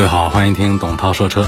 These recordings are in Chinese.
各位好，欢迎听董涛说车。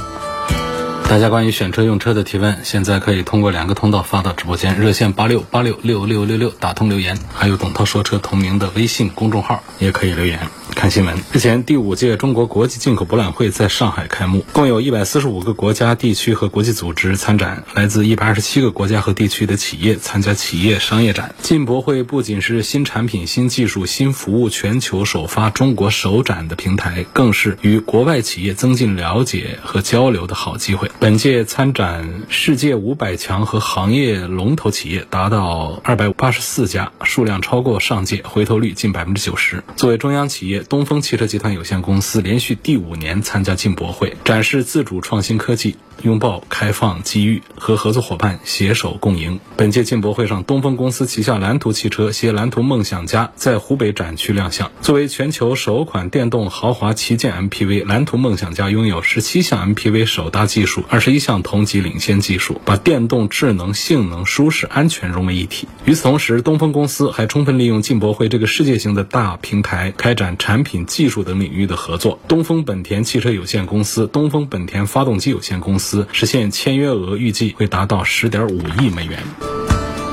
大家关于选车用车的提问，现在可以通过两个通道发到直播间，热线八六八六六六六六打通留言，还有董涛说车同名的微信公众号也可以留言。看新闻，日前第五届中国国际进口博览会在上海开幕，共有一百四十五个国家、地区和国际组织参展，来自一百二十七个国家和地区的企业参加企业商业展。进博会不仅是新产品、新技术、新服务全球首发、中国首展的平台，更是与国外企业增进了解和交流的好机会。本届参展世界五百强和行业龙头企业达到二百八十四家，数量超过上届，回头率近百分之九十。作为中央企业，东风汽车集团有限公司连续第五年参加进博会，展示自主创新科技。拥抱开放机遇，和合作伙伴携手共赢。本届进博会上，东风公司旗下蓝图汽车携蓝图梦想家在湖北展区亮相。作为全球首款电动豪华旗舰 MPV，蓝图梦想家拥有十七项 MPV 首搭技术，二十一项同级领先技术，把电动、智能、性能、舒适、安全融为一体。与此同时，东风公司还充分利用进博会这个世界性的大平台，开展产品、技术等领域的合作。东风本田汽车有限公司、东风本田发动机有限公司。实现签约额预计会达到十点五亿美元。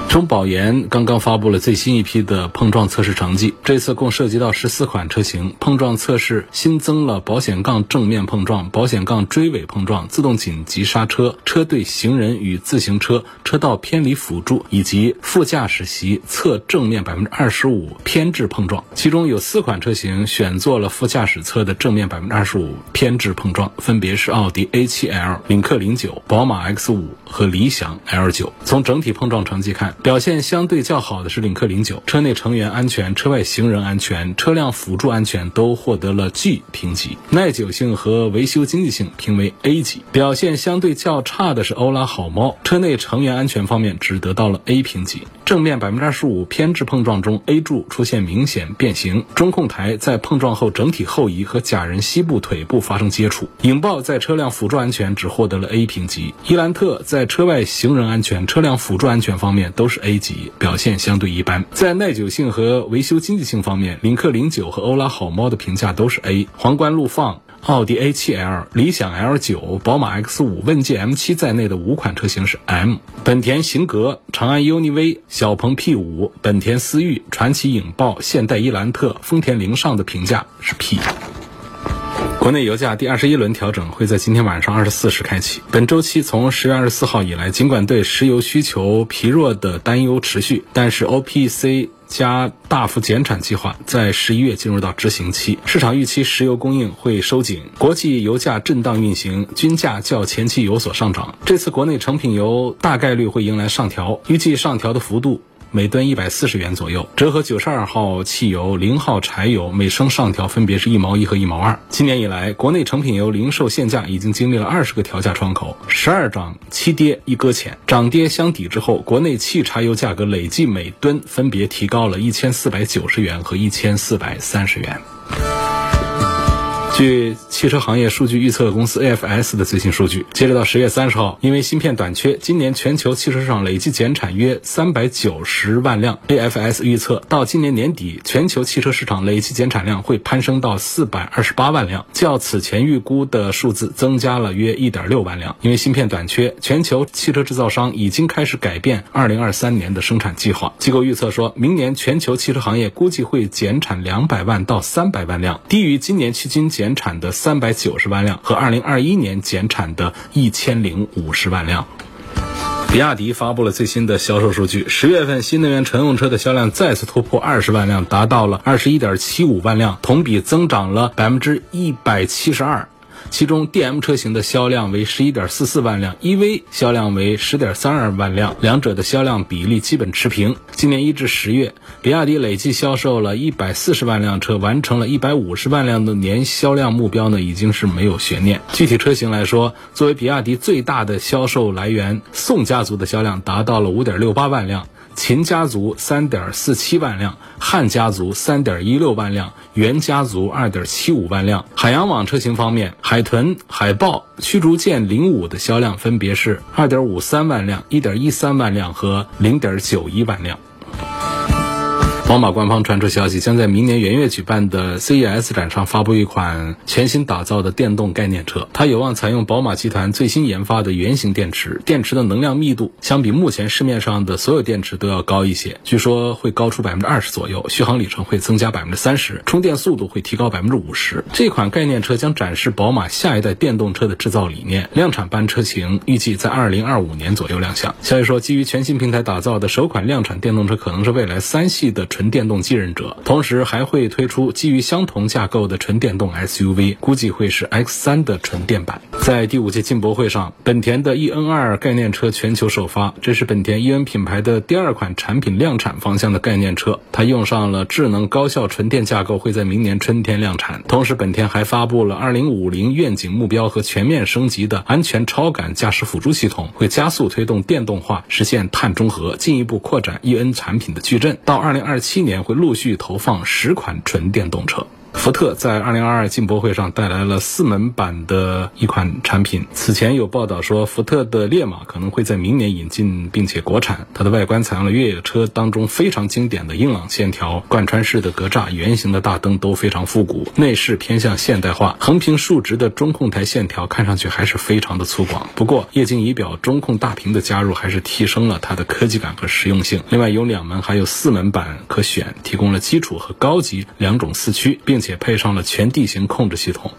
中保研刚刚发布了最新一批的碰撞测试成绩，这次共涉及到十四款车型。碰撞测试新增了保险杠正面碰撞、保险杠追尾碰撞、自动紧急刹车、车对行人与自行车、车道偏离辅助以及副驾驶席侧正面百分之二十五偏置碰撞。其中有四款车型选做了副驾驶侧的正面百分之二十五偏置碰撞，分别是奥迪 A7L、领克零九、宝马 X5 和理想 L9。从整体碰撞成绩看，表现相对较好的是领克零九，车内成员安全、车外行人安全、车辆辅助安全都获得了 G 评级，耐久性和维修经济性评为 A 级。表现相对较差的是欧拉好猫，车内成员安全方面只得到了 A 评级。正面百分之二十五偏置碰撞中，A 柱出现明显变形，中控台在碰撞后整体后移和假人膝部、腿部发生接触。影豹在车辆辅助安全只获得了 A 评级，伊兰特在车外行人安全、车辆辅助安全方面都是 A 级，表现相对一般。在耐久性和维修经济性方面，领克零九和欧拉好猫的评价都是 A。皇冠陆放。奥迪 A7L、理想 L9、宝马 X5、问界 M7 在内的五款车型是 M，本田型格、长安 UNI-V、小鹏 P5、本田思域、传祺影豹、现代伊兰特、丰田凌尚的评价是 P。国内油价第二十一轮调整会在今天晚上二十四时开启。本周期从十月二十四号以来，尽管对石油需求疲弱的担忧持续，但是 OPC 加大幅减产计划在十一月进入到执行期，市场预期石油供应会收紧，国际油价震荡运行，均价较前期有所上涨。这次国内成品油大概率会迎来上调，预计上调的幅度。每吨一百四十元左右，折合九十二号汽油、零号柴油每升上调分别是一毛一和一毛二。今年以来，国内成品油零售限价已经经历了二十个调价窗口，十二涨七跌一搁浅，涨跌相抵之后，国内汽柴油价格累计每吨分别提高了一千四百九十元和一千四百三十元。据汽车行业数据预测公司 AFS 的最新数据，截止到十月三十号，因为芯片短缺，今年全球汽车市场累计减产约三百九十万辆。AFS 预测到今年年底，全球汽车市场累计减产量会攀升到四百二十八万辆，较此前预估的数字增加了约一点六万辆。因为芯片短缺，全球汽车制造商已经开始改变二零二三年的生产计划。机构预测说，明年全球汽车行业估计会减产两百万到三百万辆，低于今年迄今减。减产的三百九十万辆和二零二一年减产的一千零五十万辆。比亚迪发布了最新的销售数据，十月份新能源乘用车的销量再次突破二十万辆，达到了二十一点七五万辆，同比增长了百分之一百七十二。其中 DM 车型的销量为十一点四四万辆，EV 销量为十点三二万辆，两者的销量比例基本持平。今年一至十月，比亚迪累计销售了一百四十万辆车，完成了一百五十万辆的年销量目标呢，已经是没有悬念。具体车型来说，作为比亚迪最大的销售来源，宋家族的销量达到了五点六八万辆。秦家族三点四七万辆，汉家族三点一六万辆，元家族二点七五万辆。海洋网车型方面，海豚、海豹、驱逐舰零五的销量分别是二点五三万辆、一点一三万辆和零点九一万辆。宝马官方传出消息，将在明年元月举办的 CES 展上发布一款全新打造的电动概念车。它有望采用宝马集团最新研发的圆形电池，电池的能量密度相比目前市面上的所有电池都要高一些，据说会高出百分之二十左右，续航里程会增加百分之三十，充电速度会提高百分之五十。这款概念车将展示宝马下一代电动车的制造理念，量产班车型预计在二零二五年左右亮相。消息说，基于全新平台打造的首款量产电动车可能是未来三系的。纯电动继任者，同时还会推出基于相同架构的纯电动 SUV，估计会是 X3 的纯电版。在第五届进博会上，本田的 EN2 概念车全球首发，这是本田 EN 品牌的第二款产品量产方向的概念车，它用上了智能高效纯电架构，会在明年春天量产。同时，本田还发布了2050愿景目标和全面升级的安全超感驾驶辅助系统，会加速推动电动化，实现碳中和，进一步扩展 EN 产品的矩阵。到2027。七年会陆续投放十款纯电动车。福特在二零二二进博会上带来了四门版的一款产品。此前有报道说，福特的烈马可能会在明年引进并且国产。它的外观采用了越野车当中非常经典的硬朗线条，贯穿式的格栅、圆形的大灯都非常复古。内饰偏向现代化，横平竖直的中控台线条看上去还是非常的粗犷。不过，液晶仪表、中控大屏的加入还是提升了它的科技感和实用性。另外有两门还有四门版可选，提供了基础和高级两种四驱，并并且。配上了全地形控制系统。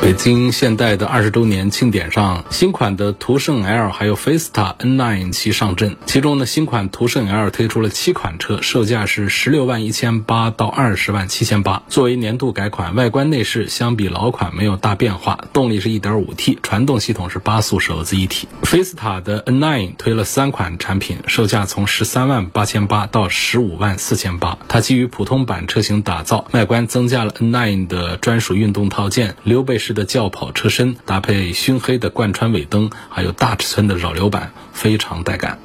北京现代的二十周年庆典上，新款的途胜 L 还有 Fiesta N9 齐上阵。其中呢，新款途胜 L 推出了七款车，售价是十六万一千八到二十万七千八。作为年度改款，外观内饰相比老款没有大变化，动力是一点五 T，传动系统是八速手自一体。Fiesta 的 N9 推了三款产品，售价从十三万八千八到十五万四千八。它基于普通版车型打造，外观增加了 N9 的专属运动套件，溜背式。的轿跑车身搭配熏黑的贯穿尾灯，还有大尺寸的扰流板，非常带感。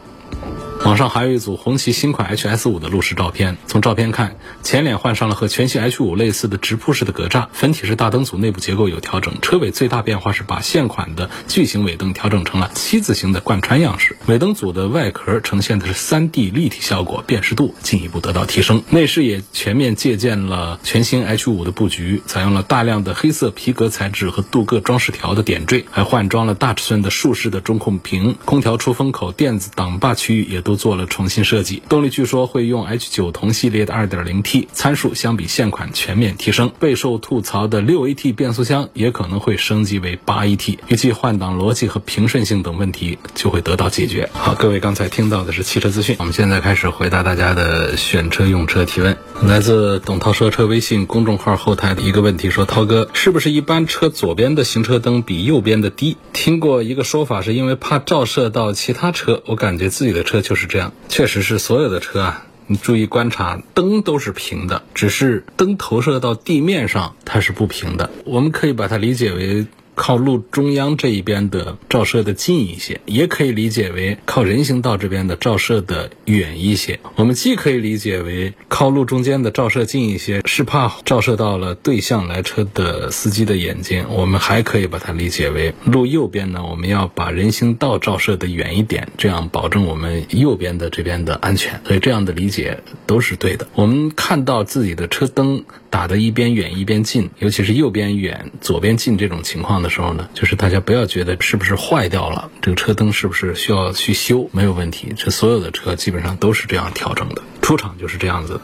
网上还有一组红旗新款 HS 五的路试照片。从照片看，前脸换上了和全新 H 五类似的直瀑式的格栅，分体式大灯组内部结构有调整。车尾最大变化是把现款的巨型尾灯调整成了七字形的贯穿样式。尾灯组的外壳呈现的是 3D 立体效果，辨识度进一步得到提升。内饰也全面借鉴了全新 H 五的布局，采用了大量的黑色皮革材质和镀铬装饰条的点缀，还换装了大尺寸的竖式的中控屏，空调出风口、电子挡把区域也都都。做了重新设计，动力据说会用 H 九同系列的 2.0T，参数相比现款全面提升。备受吐槽的 6AT 变速箱也可能会升级为 8AT，预计换挡逻辑和平顺性等问题就会得到解决。好，各位刚才听到的是汽车资讯，我们现在开始回答大家的选车用车提问。来自董涛说车微信公众号后台的一个问题说：涛哥，是不是一般车左边的行车灯比右边的低？听过一个说法，是因为怕照射到其他车，我感觉自己的车就是。是这样，确实是所有的车啊，你注意观察，灯都是平的，只是灯投射到地面上它是不平的。我们可以把它理解为。靠路中央这一边的照射的近一些，也可以理解为靠人行道这边的照射的远一些。我们既可以理解为靠路中间的照射近一些，是怕照射到了对向来车的司机的眼睛。我们还可以把它理解为路右边呢，我们要把人行道照射的远一点，这样保证我们右边的这边的安全。所以这样的理解都是对的。我们看到自己的车灯打的一边远一边近，尤其是右边远左边近这种情况呢。时候呢，就是大家不要觉得是不是坏掉了，这个车灯是不是需要去修，没有问题。这所有的车基本上都是这样调整的，出厂就是这样子。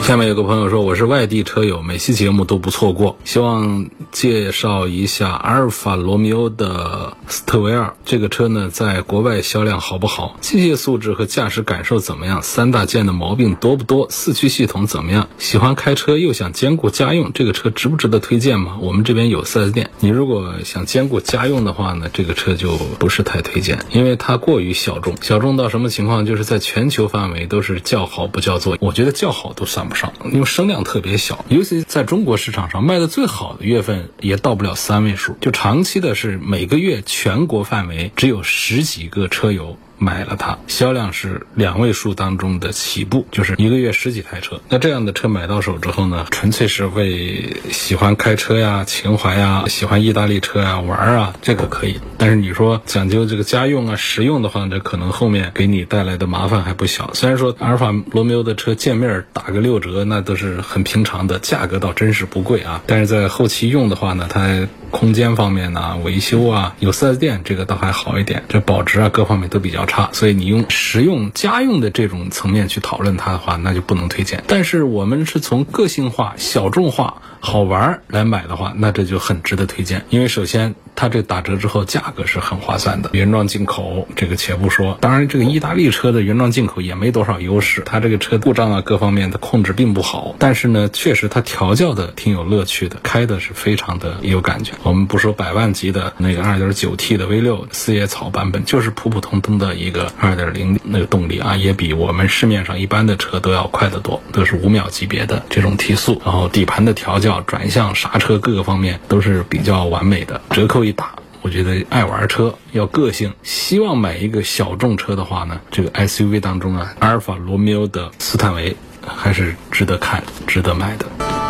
下面有个朋友说，我是外地车友，每期节目都不错过，希望介绍一下阿尔法罗密欧的斯特维尔这个车呢，在国外销量好不好？机械素质和驾驶感受怎么样？三大件的毛病多不多？四驱系统怎么样？喜欢开车又想兼顾家用，这个车值不值得推荐吗？我们这边有 4S 店，你如果想兼顾家用的话呢，这个车就不是太推荐，因为它过于小众，小众到什么情况？就是在全球范围都是叫好不叫座，我觉得叫好都算不上，因为声量特别小，尤其在中国市场上卖的最好的月份也到不了三位数，就长期的是每个月全国范围只有十几个车友。买了它，销量是两位数当中的起步，就是一个月十几台车。那这样的车买到手之后呢，纯粹是为喜欢开车呀、情怀呀、喜欢意大利车呀玩啊，这个可以。但是你说讲究这个家用啊、实用的话，这可能后面给你带来的麻烦还不小。虽然说阿尔法罗密欧的车见面打个六折，那都是很平常的，价格倒真是不贵啊。但是在后期用的话呢，它空间方面呢、维修啊，有四 S 店这个倒还好一点，这保值啊各方面都比较。差，所以你用实用家用的这种层面去讨论它的话，那就不能推荐。但是我们是从个性化、小众化。好玩来买的话，那这就很值得推荐。因为首先它这打折之后价格是很划算的，原装进口这个且不说。当然，这个意大利车的原装进口也没多少优势，它这个车故障啊各方面的控制并不好。但是呢，确实它调教的挺有乐趣的，开的是非常的有感觉。我们不说百万级的那个 2.9T 的 V6 四叶草版本，就是普普通通的一个2.0那个动力啊，也比我们市面上一般的车都要快得多，都是五秒级别的这种提速，然后底盘的调教。转向、刹车各个方面都是比较完美的。折扣一打，我觉得爱玩车要个性，希望买一个小众车的话呢，这个 SUV 当中啊，阿尔法罗密欧的斯坦维还是值得看、值得买的。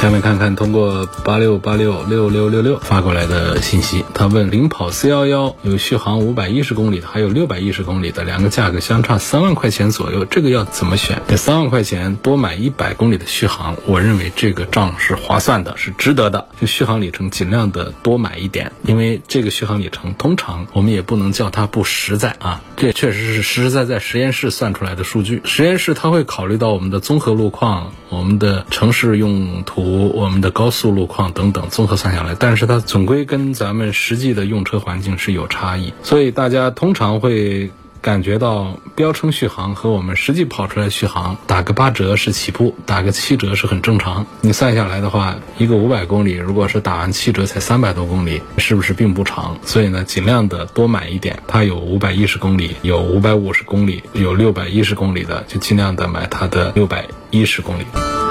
下面看看通过八六八六六六六六发过来的信息，他问领跑 C 幺幺有续航五百一十公里的，还有六百一十公里的，两个价格相差三万块钱左右，这个要怎么选？这三万块钱多买一百公里的续航，我认为这个账是划算的，是值得的。就续航里程尽量的多买一点，因为这个续航里程通常我们也不能叫它不实在啊，这确实是实实在在实验室算出来的数据。实验室它会考虑到我们的综合路况、我们的城市用途。我们的高速路况等等综合算下来，但是它总归跟咱们实际的用车环境是有差异，所以大家通常会感觉到标称续航和我们实际跑出来续航打个八折是起步，打个七折是很正常。你算下来的话，一个五百公里，如果是打完七折才三百多公里，是不是并不长？所以呢，尽量的多买一点。它有五百一十公里，有五百五十公里，有六百一十公里的，就尽量的买它的六百一十公里。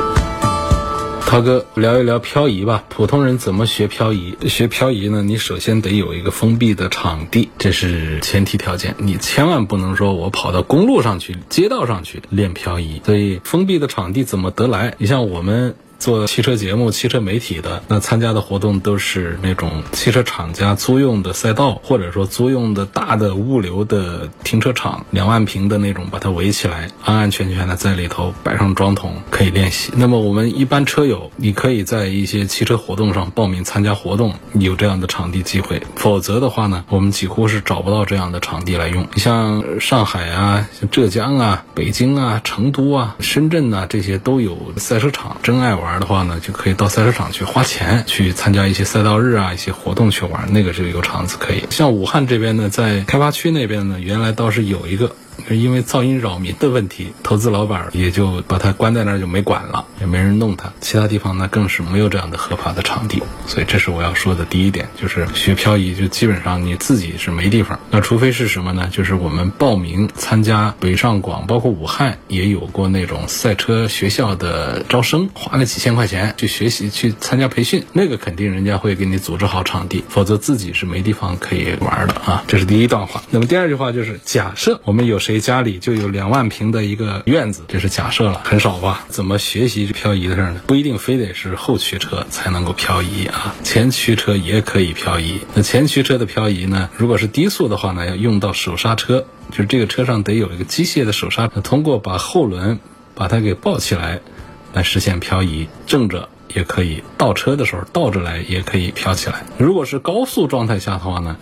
涛哥，聊一聊漂移吧。普通人怎么学漂移？学漂移呢？你首先得有一个封闭的场地，这是前提条件。你千万不能说我跑到公路上去、街道上去练漂移。所以，封闭的场地怎么得来？你像我们。做汽车节目、汽车媒体的，那参加的活动都是那种汽车厂家租用的赛道，或者说租用的大的物流的停车场，两万平的那种，把它围起来，安安全全的在里头摆上桩桶，可以练习。那么我们一般车友，你可以在一些汽车活动上报名参加活动，有这样的场地机会。否则的话呢，我们几乎是找不到这样的场地来用。你像上海啊、像浙江啊、北京啊、成都啊、深圳啊，这些都有赛车场，真爱玩。的话呢，就可以到赛车场去花钱去参加一些赛道日啊，一些活动去玩，那个是一个场子可以。像武汉这边呢，在开发区那边呢，原来倒是有一个。因为噪音扰民的问题，投资老板也就把它关在那儿就没管了，也没人弄它。其他地方呢，更是没有这样的合法的场地。所以这是我要说的第一点，就是学漂移就基本上你自己是没地方。那除非是什么呢？就是我们报名参加北上广，包括武汉也有过那种赛车学校的招生，花了几千块钱去学习去参加培训，那个肯定人家会给你组织好场地，否则自己是没地方可以玩的啊。这是第一段话。那么第二句话就是，假设我们有谁。家里就有两万平的一个院子，这是假设了，很少吧？怎么学习漂移的事儿呢？不一定非得是后驱车才能够漂移啊，前驱车也可以漂移。那前驱车的漂移呢？如果是低速的话呢，要用到手刹车，就是这个车上得有一个机械的手刹，通过把后轮把它给抱起来，来实现漂移。正着也可以，倒车的时候倒着来也可以漂起来。如果是高速状态下的话呢？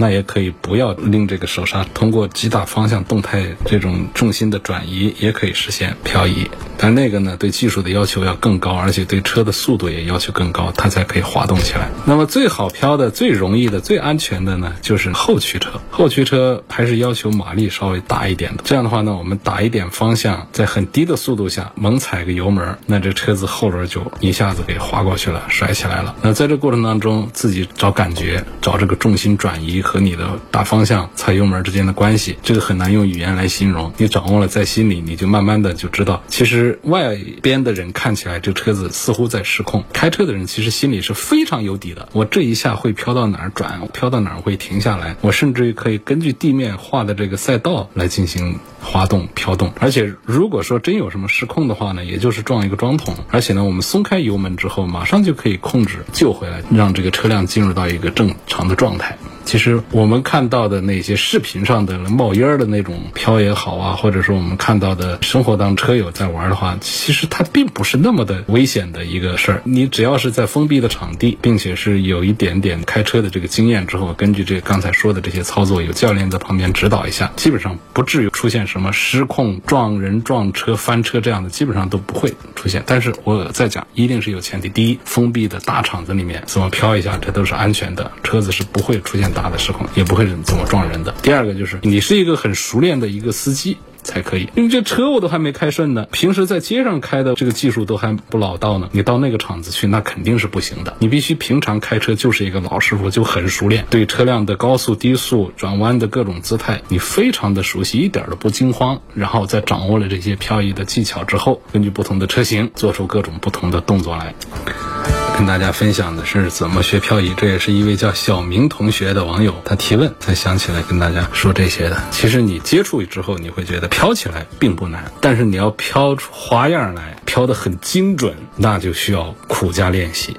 那也可以不要拎这个手刹，通过击打方向动态这种重心的转移，也可以实现漂移。但那个呢，对技术的要求要更高，而且对车的速度也要求更高，它才可以滑动起来。那么最好漂的、最容易的、最安全的呢，就是后驱车。后驱车还是要求马力稍微大一点的。这样的话呢，我们打一点方向，在很低的速度下猛踩个油门，那这车子后轮就一下子给滑过去了，甩起来了。那在这过程当中，自己找感觉，找这个重心转移和你的打方向、踩油门之间的关系，这个很难用语言来形容。你掌握了在心里，你就慢慢的就知道，其实外边的人看起来这车子似乎在失控，开车的人其实心里是非常有底的。我这一下会飘到哪儿转，飘到哪儿会停下来，我甚至于可以根据地面画的这个赛道来进行滑动、飘动。而且如果说真有什么失控的话呢，也就是撞一个桩桶，而且呢，我们松开油门之后，马上就可以控制救回来，让这个车辆进入到一个正常的状态。其实我们看到的那些视频上的冒烟的那种飘也好啊，或者说我们看到的生活当车友在玩的话，其实它并不是那么的危险的一个事儿。你只要是在封闭的场地，并且是有一点点开车的这个经验之后，根据这刚才说的这些操作，有教练在旁边指导一下，基本上不至于出现什么失控、撞人、撞车、翻车这样的，基本上都不会出现。但是我再讲，一定是有前提：第一，封闭的大厂子里面怎么飘一下，这都是安全的，车子是不会出现大的失控，也不会怎么撞人的。第二个就是你是一个很熟练的一个司机。才可以，因为这车我都还没开顺呢，平时在街上开的这个技术都还不老道呢。你到那个厂子去，那肯定是不行的。你必须平常开车就是一个老师傅，就很熟练，对车辆的高速、低速、转弯的各种姿态，你非常的熟悉，一点都不惊慌。然后在掌握了这些漂移的技巧之后，根据不同的车型做出各种不同的动作来。跟大家分享的是怎么学漂移，这也是一位叫小明同学的网友他提问才想起来跟大家说这些的。其实你接触之后，你会觉得漂起来并不难，但是你要漂出花样来，漂得很精准，那就需要苦加练习。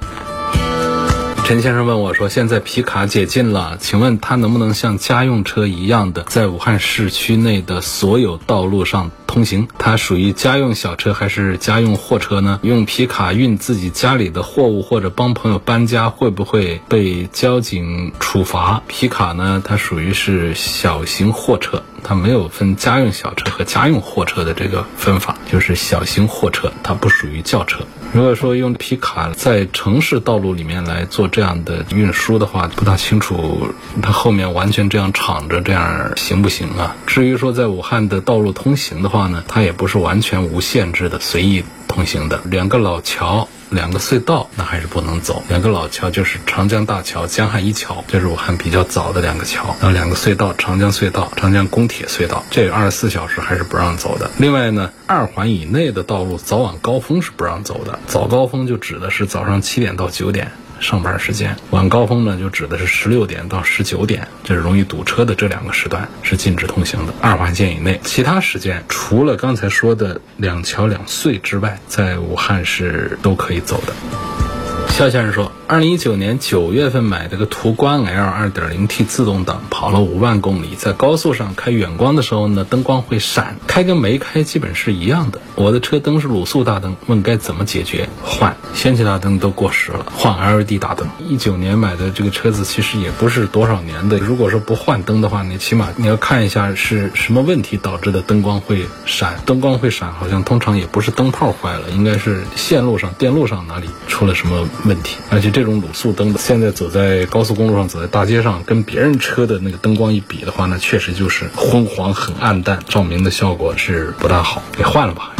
陈先生问我说：“现在皮卡解禁了，请问他能不能像家用车一样的在武汉市区内的所有道路上通行？它属于家用小车还是家用货车呢？用皮卡运自己家里的货物或者帮朋友搬家，会不会被交警处罚？皮卡呢？它属于是小型货车。”它没有分家用小车和家用货车的这个分法，就是小型货车，它不属于轿车。如果说用皮卡在城市道路里面来做这样的运输的话，不大清楚它后面完全这样敞着这样行不行啊？至于说在武汉的道路通行的话呢，它也不是完全无限制的随意通行的，两个老桥。两个隧道那还是不能走。两个老桥就是长江大桥、江汉一桥，这是武汉比较早的两个桥。然后两个隧道，长江隧道、长江公铁隧道，这二十四小时还是不让走的。另外呢，二环以内的道路早晚高峰是不让走的。早高峰就指的是早上七点到九点。上班时间，晚高峰呢就指的是十六点到十九点，就是容易堵车的这两个时段是禁止通行的，二环线以内。其他时间除了刚才说的两桥两隧之外，在武汉是都可以走的。肖先生说，二零一九年九月份买的个途观 L 二点零 T 自动挡，跑了五万公里，在高速上开远光的时候呢，灯光会闪，开跟没开基本是一样的。我的车灯是卤素大灯，问该怎么解决？换氙气大灯都过时了，换 LED 大灯。一九年买的这个车子其实也不是多少年的，如果说不换灯的话，你起码你要看一下是什么问题导致的灯光会闪。灯光会闪，好像通常也不是灯泡坏了，应该是线路上、电路上哪里出了什么。问题，而且这种卤素灯的现在走在高速公路上，走在大街上，跟别人车的那个灯光一比的话，那确实就是昏黄、很暗淡，照明的效果是不大好，给换了吧。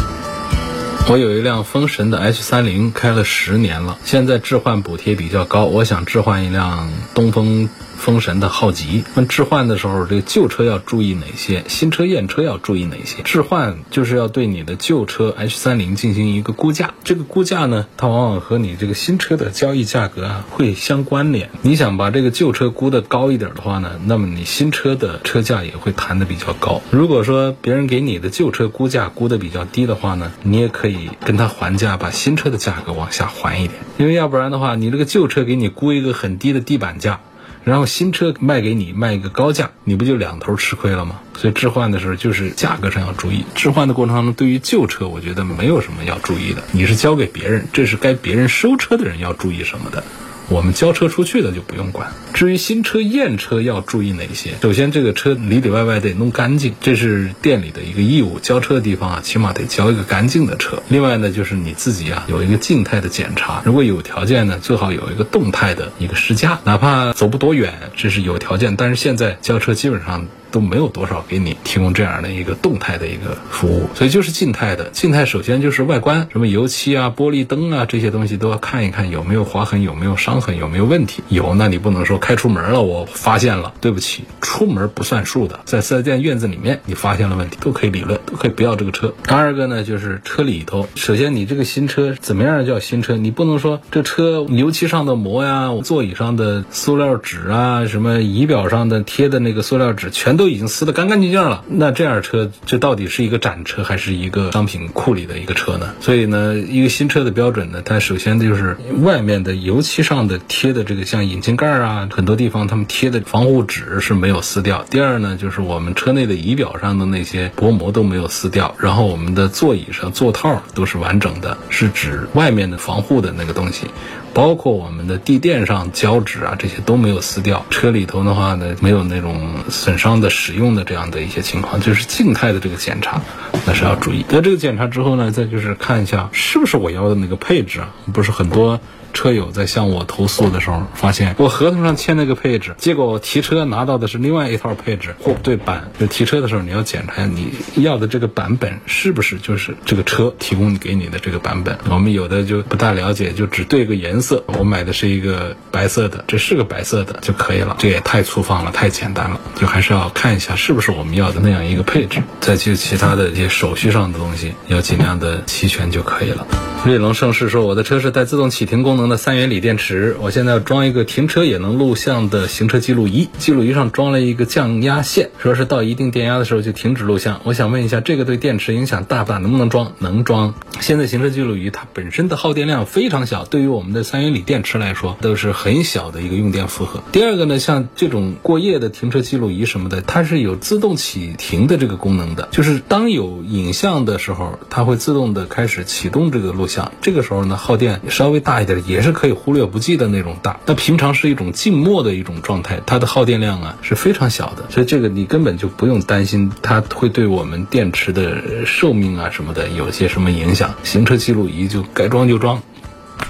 我有一辆风神的 H 三零，开了十年了，现在置换补贴比较高，我想置换一辆东风。封神的浩吉，问置换的时候，这个旧车要注意哪些？新车验车要注意哪些？置换就是要对你的旧车 H 三零进行一个估价，这个估价呢，它往往和你这个新车的交易价格啊会相关联。你想把这个旧车估的高一点的话呢，那么你新车的车价也会谈的比较高。如果说别人给你的旧车估价估的比较低的话呢，你也可以跟他还价，把新车的价格往下还一点，因为要不然的话，你这个旧车给你估一个很低的地板价。然后新车卖给你卖一个高价，你不就两头吃亏了吗？所以置换的时候就是价格上要注意。置换的过程当中，对于旧车，我觉得没有什么要注意的。你是交给别人，这是该别人收车的人要注意什么的。我们交车出去的就不用管。至于新车验车要注意哪些？首先，这个车里里外外得弄干净，这是店里的一个义务。交车的地方啊，起码得交一个干净的车。另外呢，就是你自己啊，有一个静态的检查。如果有条件呢，最好有一个动态的一个试驾，哪怕走不多远，这是有条件。但是现在交车基本上。都没有多少给你提供这样的一个动态的一个服务，所以就是静态的。静态首先就是外观，什么油漆啊、玻璃灯啊这些东西都要看一看有没有划痕、有没有伤痕、有没有问题。有，那你不能说开出门了我发现了，对不起，出门不算数的。在四 S 店院子里面你发现了问题，都可以理论，都可以不要这个车。第二个呢，就是车里头，首先你这个新车怎么样叫新车？你不能说这车油漆上的膜呀、座椅上的塑料纸啊、什么仪表上的贴的那个塑料纸全都。都已经撕得干干净净了，那这样车这到底是一个展车还是一个商品库里的一个车呢？所以呢，一个新车的标准呢，它首先就是外面的油漆上的贴的这个像引擎盖啊，很多地方他们贴的防护纸是没有撕掉。第二呢，就是我们车内的仪表上的那些薄膜都没有撕掉，然后我们的座椅上座套都是完整的，是指外面的防护的那个东西。包括我们的地垫上胶纸啊，这些都没有撕掉。车里头的话呢，没有那种损伤的使用的这样的一些情况，就是静态的这个检查，那是要注意。那这个检查之后呢，再就是看一下是不是我要的那个配置啊，不是很多。车友在向我投诉的时候，发现我合同上签那个配置，结果我提车拿到的是另外一套配置，货不对版。就提车的时候，你要检查你要的这个版本是不是就是这个车提供给你的这个版本。我们有的就不大了解，就只对个颜色，我买的是一个白色的，这是个白色的就可以了。这也太粗放了，太简单了，就还是要看一下是不是我们要的那样一个配置。再去其他的一些手续上的东西，要尽量的齐全就可以了。瑞龙盛世说，我的车是带自动启停功能。的三元锂电池，我现在要装一个停车也能录像的行车记录仪，记录仪上装了一个降压线，说是到一定电压的时候就停止录像。我想问一下，这个对电池影响大不大？能不能装？能装。现在行车记录仪它本身的耗电量非常小，对于我们的三元锂电池来说都是很小的一个用电负荷。第二个呢，像这种过夜的停车记录仪什么的，它是有自动启停的这个功能的，就是当有影像的时候，它会自动的开始启动这个录像。这个时候呢，耗电稍微大一点。也是可以忽略不计的那种大，那平常是一种静默的一种状态，它的耗电量啊是非常小的，所以这个你根本就不用担心它会对我们电池的寿命啊什么的有些什么影响。行车记录仪就该装就装，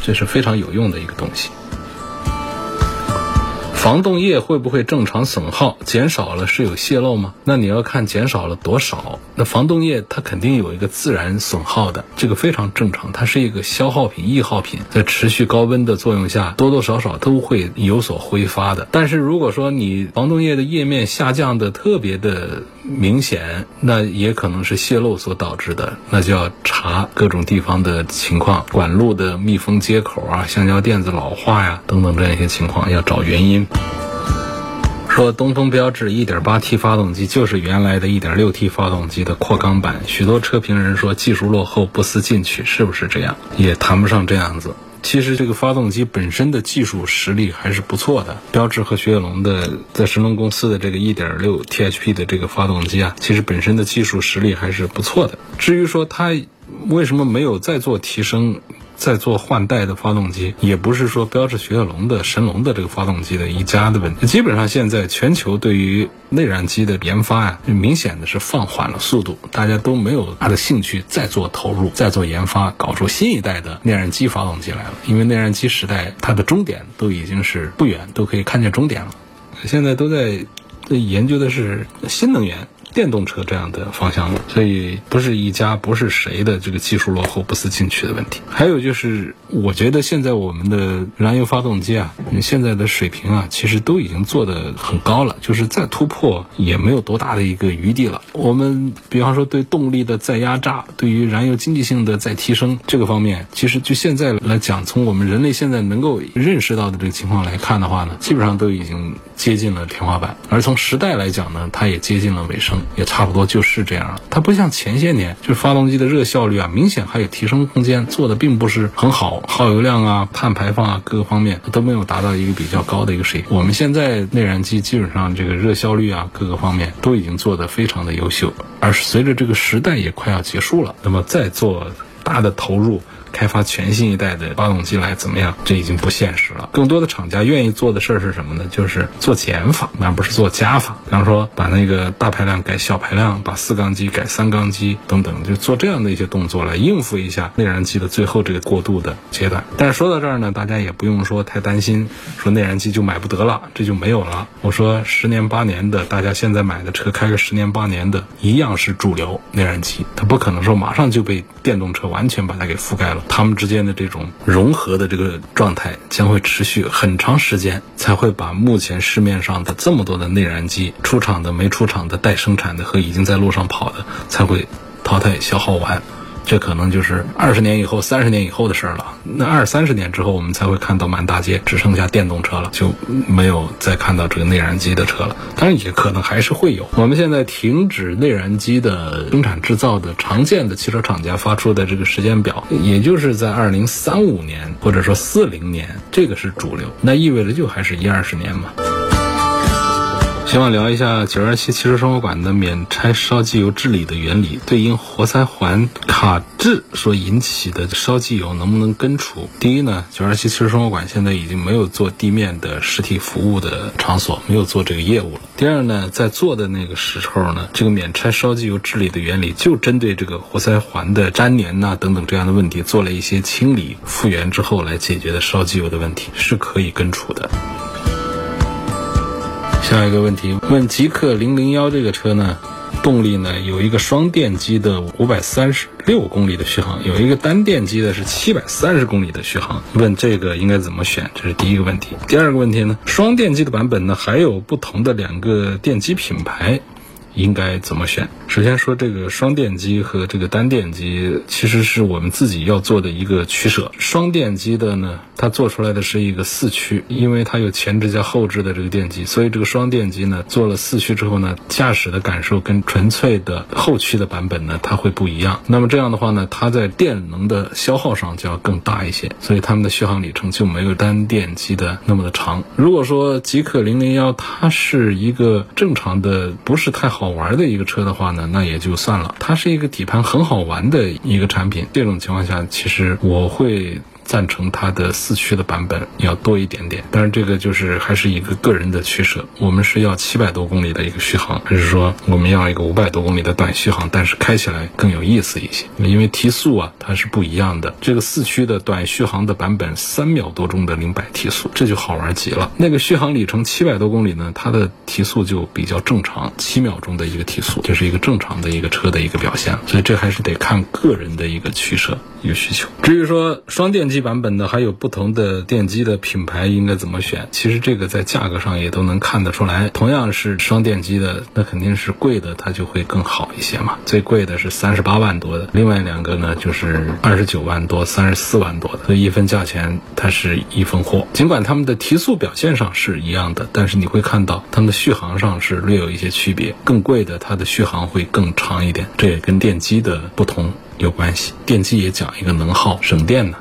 这是非常有用的一个东西。防冻液会不会正常损耗？减少了是有泄漏吗？那你要看减少了多少。那防冻液它肯定有一个自然损耗的，这个非常正常。它是一个消耗品、易耗品，在持续高温的作用下，多多少少都会有所挥发的。但是如果说你防冻液的液面下降的特别的明显，那也可能是泄漏所导致的，那就要查各种地方的情况，管路的密封接口啊、橡胶垫子老化呀等等这样一些情况，要找原因。说东风标致 1.8T 发动机就是原来的一点六 T 发动机的扩缸版，许多车评人说技术落后，不思进取，是不是这样？也谈不上这样子。其实这个发动机本身的技术实力还是不错的。标致和雪铁龙的在神龙公司的这个一点六 THP 的这个发动机啊，其实本身的技术实力还是不错的。至于说它为什么没有再做提升？在做换代的发动机，也不是说标致雪铁龙的神龙的这个发动机的一家的问题。基本上现在全球对于内燃机的研发啊，明显的是放缓了速度，大家都没有他的兴趣再做投入、再做研发，搞出新一代的内燃机发动机来了。因为内燃机时代它的终点都已经是不远，都可以看见终点了。现在都在研究的是新能源。电动车这样的方向，所以不是一家不是谁的这个技术落后不思进取的问题。还有就是，我觉得现在我们的燃油发动机啊，现在的水平啊，其实都已经做得很高了，就是再突破也没有多大的一个余地了。我们比方说对动力的再压榨，对于燃油经济性的再提升这个方面，其实就现在来讲，从我们人类现在能够认识到的这个情况来看的话呢，基本上都已经接近了天花板。而从时代来讲呢，它也接近了尾声。也差不多就是这样了，它不像前些年，就是发动机的热效率啊，明显还有提升空间，做的并不是很好，耗油量啊、碳排放啊各个方面都没有达到一个比较高的一个水平。我们现在内燃机基本上这个热效率啊各个方面都已经做得非常的优秀，而随着这个时代也快要结束了，那么再做大的投入。开发全新一代的发动机来怎么样？这已经不现实了。更多的厂家愿意做的事儿是什么呢？就是做减法，而不是做加法。比方说，把那个大排量改小排量，把四缸机改三缸机等等，就做这样的一些动作来应付一下内燃机的最后这个过渡的阶段。但是说到这儿呢，大家也不用说太担心，说内燃机就买不得了，这就没有了。我说十年八年的，大家现在买的车开个十年八年的，一样是主流内燃机，它不可能说马上就被电动车完全把它给覆盖了。它们之间的这种融合的这个状态将会持续很长时间，才会把目前市面上的这么多的内燃机出厂的、没出厂的、待生产的和已经在路上跑的，才会淘汰消耗完。这可能就是二十年以后、三十年以后的事儿了。那二三十年之后，我们才会看到满大街只剩下电动车了，就没有再看到这个内燃机的车了。当然，也可能还是会有。我们现在停止内燃机的生产制造的常见的汽车厂家发出的这个时间表，也就是在二零三五年或者说四零年，这个是主流。那意味着就还是一二十年嘛。希望聊一下九二七汽车生活馆的免拆烧机油治理的原理，对应活塞环卡滞所引起的烧机油能不能根除？第一呢，九二七汽车生活馆现在已经没有做地面的实体服务的场所，没有做这个业务了。第二呢，在做的那个时候呢，这个免拆烧机油治理的原理就针对这个活塞环的粘连呐等等这样的问题做了一些清理复原之后来解决的烧机油的问题是可以根除的。下一个问题，问极氪零零幺这个车呢，动力呢有一个双电机的五百三十六公里的续航，有一个单电机的是七百三十公里的续航。问这个应该怎么选？这是第一个问题。第二个问题呢，双电机的版本呢还有不同的两个电机品牌。应该怎么选？首先说这个双电机和这个单电机，其实是我们自己要做的一个取舍。双电机的呢，它做出来的是一个四驱，因为它有前置加后置的这个电机，所以这个双电机呢做了四驱之后呢，驾驶的感受跟纯粹的后驱的版本呢，它会不一样。那么这样的话呢，它在电能的消耗上就要更大一些，所以它们的续航里程就没有单电机的那么的长。如果说极氪零零幺它是一个正常的，不是太好。好玩的一个车的话呢，那也就算了。它是一个底盘很好玩的一个产品，这种情况下，其实我会。赞成它的四驱的版本要多一点点，但是这个就是还是一个个人的取舍。我们是要七百多公里的一个续航，还是说我们要一个五百多公里的短续航，但是开起来更有意思一些？因为提速啊，它是不一样的。这个四驱的短续航的版本，三秒多钟的零百提速，这就好玩极了。那个续航里程七百多公里呢，它的提速就比较正常，七秒钟的一个提速，就是一个正常的一个车的一个表现。所以这还是得看个人的一个取舍、一个需求。至于说双电机版本的，还有不同的电机的品牌应该怎么选？其实这个在价格上也都能看得出来。同样是双电机的，那肯定是贵的，它就会更好一些嘛。最贵的是三十八万多的，另外两个呢就是二十九万多、三十四万多的。所以一分价钱，它是一分货。尽管它们的提速表现上是一样的，但是你会看到它们的续航上是略有一些区别。更贵的，它的续航会更长一点，这也跟电机的不同有关系。电机也讲一个能耗、省电呢。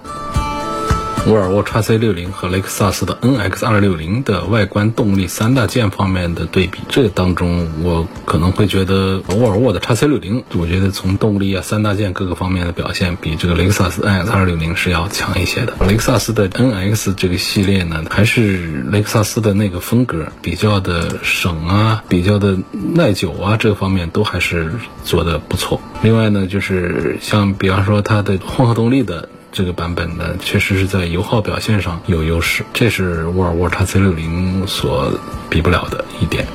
沃尔沃 x C 六零和雷克萨斯的 NX 二六零的外观、动力三大件方面的对比，这当中我可能会觉得沃尔沃的 x C 六零，我觉得从动力啊、三大件各个方面的表现，比这个雷克萨斯 NX 二六零是要强一些的。雷克萨斯的 NX 这个系列呢，还是雷克萨斯的那个风格，比较的省啊，比较的耐久啊，这方面都还是做的不错。另外呢，就是像比方说它的混合动力的。这个版本呢，确实是在油耗表现上有优势，这是沃尔沃 x C 六零所比不了的一点。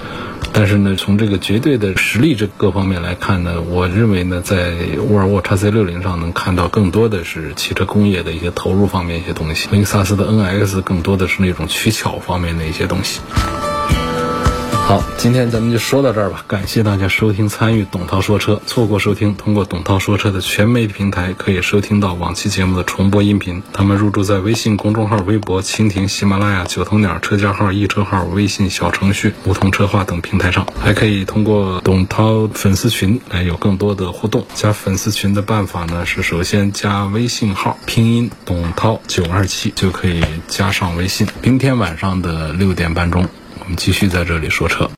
但是呢，从这个绝对的实力这各方面来看呢，我认为呢，在沃尔沃 x C 六零上能看到更多的是汽车工业的一些投入方面一些东西，雷克萨斯的 NX 更多的是那种取巧方面的一些东西。好，今天咱们就说到这儿吧。感谢大家收听参与董涛说车。错过收听，通过董涛说车的全媒体平台可以收听到往期节目的重播音频。他们入驻在微信公众号、微博、蜻蜓、喜马拉雅、九头鸟车架号、易车号、微信小程序、梧桐车话等平台上，还可以通过董涛粉丝群来有更多的互动。加粉丝群的办法呢是首先加微信号拼音董涛九二七就可以加上微信。明天晚上的六点半钟。我们继续在这里说车。